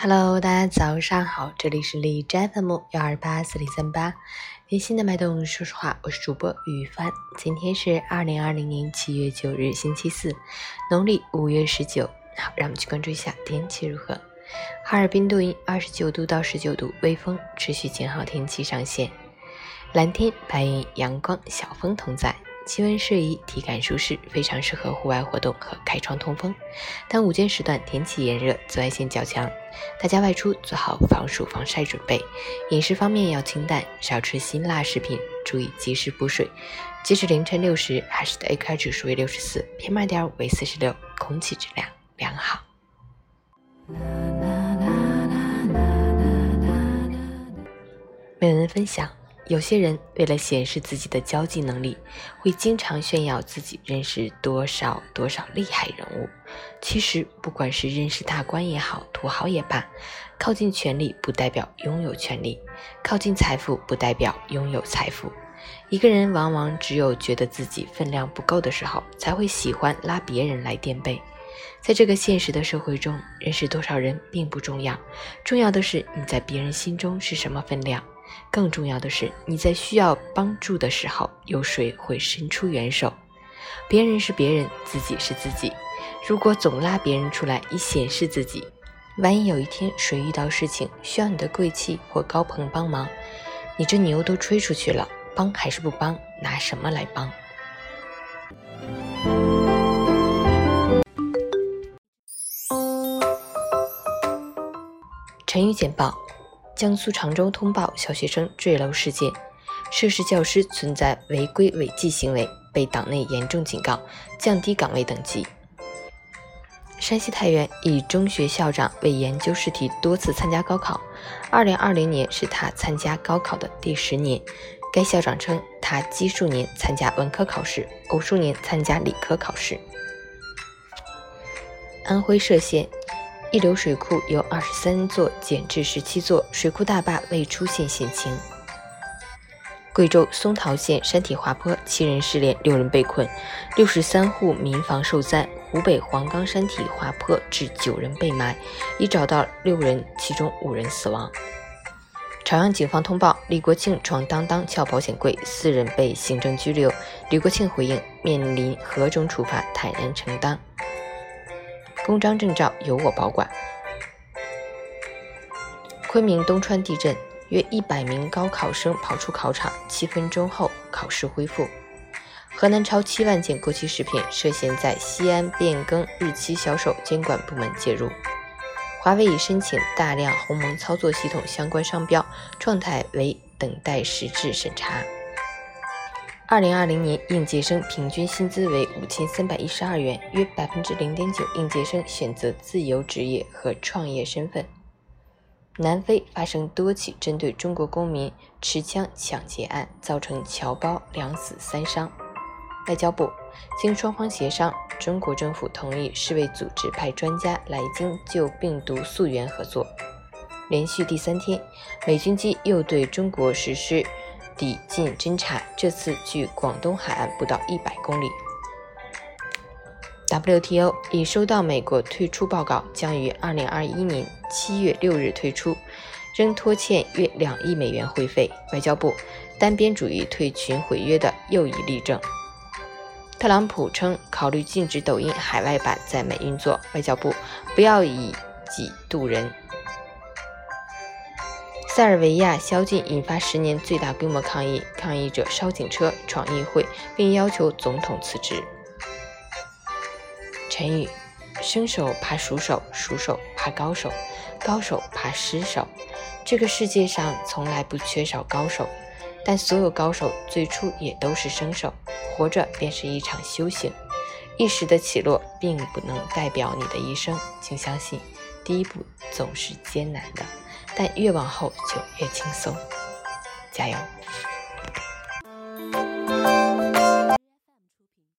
Hello，大家早上好，这里是李斋 FM 幺二八四零三八，贴心的脉动，说实话，我是主播雨帆。今天是二零二零年七月九日，星期四，农历五月十九。好，让我们去关注一下天气如何。哈尔滨多云，二十九度到十九度，微风，持续晴好天气上线，蓝天白云，阳光，小风同在。气温适宜，体感舒适，非常适合户外活动和开窗通风。但午间时段天气炎热，紫外线较强，大家外出做好防暑防晒准备。饮食方面要清淡，少吃辛辣食品，注意及时补水。截止凌晨六时，海市的 AQI 指数为六十四，PM 二点五为四十六，空气质量良好。每人分享。有些人为了显示自己的交际能力，会经常炫耀自己认识多少多少厉害人物。其实，不管是认识大官也好，土豪也罢，靠近权力不代表拥有权力，靠近财富不代表拥有财富。一个人往往只有觉得自己分量不够的时候，才会喜欢拉别人来垫背。在这个现实的社会中，认识多少人并不重要，重要的是你在别人心中是什么分量。更重要的是，你在需要帮助的时候，有谁会伸出援手？别人是别人，自己是自己。如果总拉别人出来以显示自己，万一有一天谁遇到事情需要你的贵气或高朋帮忙，你这牛都吹出去了，帮还是不帮？拿什么来帮？成语简报。江苏常州通报小学生坠楼事件，涉事教师存在违规违纪行为，被党内严重警告，降低岗位等级。山西太原一中学校长为研究试题多次参加高考，2020年是他参加高考的第十年。该校长称，他奇数年参加文科考试，偶数年参加理科考试。安徽歙县。一流水库由二十三座减至十七座，水库大坝未出现险情。贵州松桃县山体滑坡，七人失联，六人被困，六十三户民房受灾。湖北黄冈山体滑坡致九人被埋，已找到六人，其中五人死亡。朝阳警方通报，李国庆闯当当撬保险柜，四人被行政拘留。李国庆回应，面临何种处罚，坦然承担。公章证照由我保管。昆明东川地震，约一百名高考生跑出考场，七分钟后考试恢复。河南超七万件过期食品涉嫌在西安变更日期销售，监管部门介入。华为已申请大量鸿蒙操作系统相关商标，状态为等待实质审查。二零二零年应届生平均薪资为五千三百一十二元，约百分之零点九应届生选择自由职业和创业身份。南非发生多起针对中国公民持枪抢劫案，造成侨胞两死三伤。外交部经双方协商，中国政府同意世卫组织派专家来京就病毒溯源合作。连续第三天，美军机又对中国实施。抵近侦察，这次距广东海岸不到一百公里。WTO 已收到美国退出报告，将于二零二一年七月六日退出，仍拖欠约两亿美元会费。外交部单边主义退群毁约的又一例证。特朗普称考虑禁止抖音海外版在美运作。外交部不要以己度人。塞尔维亚宵禁引发十年最大规模抗议，抗议者烧警车、闯议会，并要求总统辞职。成语：生手怕熟手，熟手怕高手，高手怕失手。这个世界上从来不缺少高手，但所有高手最初也都是生手。活着便是一场修行，一时的起落并不能代表你的一生。请相信，第一步总是艰难的。但越往后就越轻松，加油！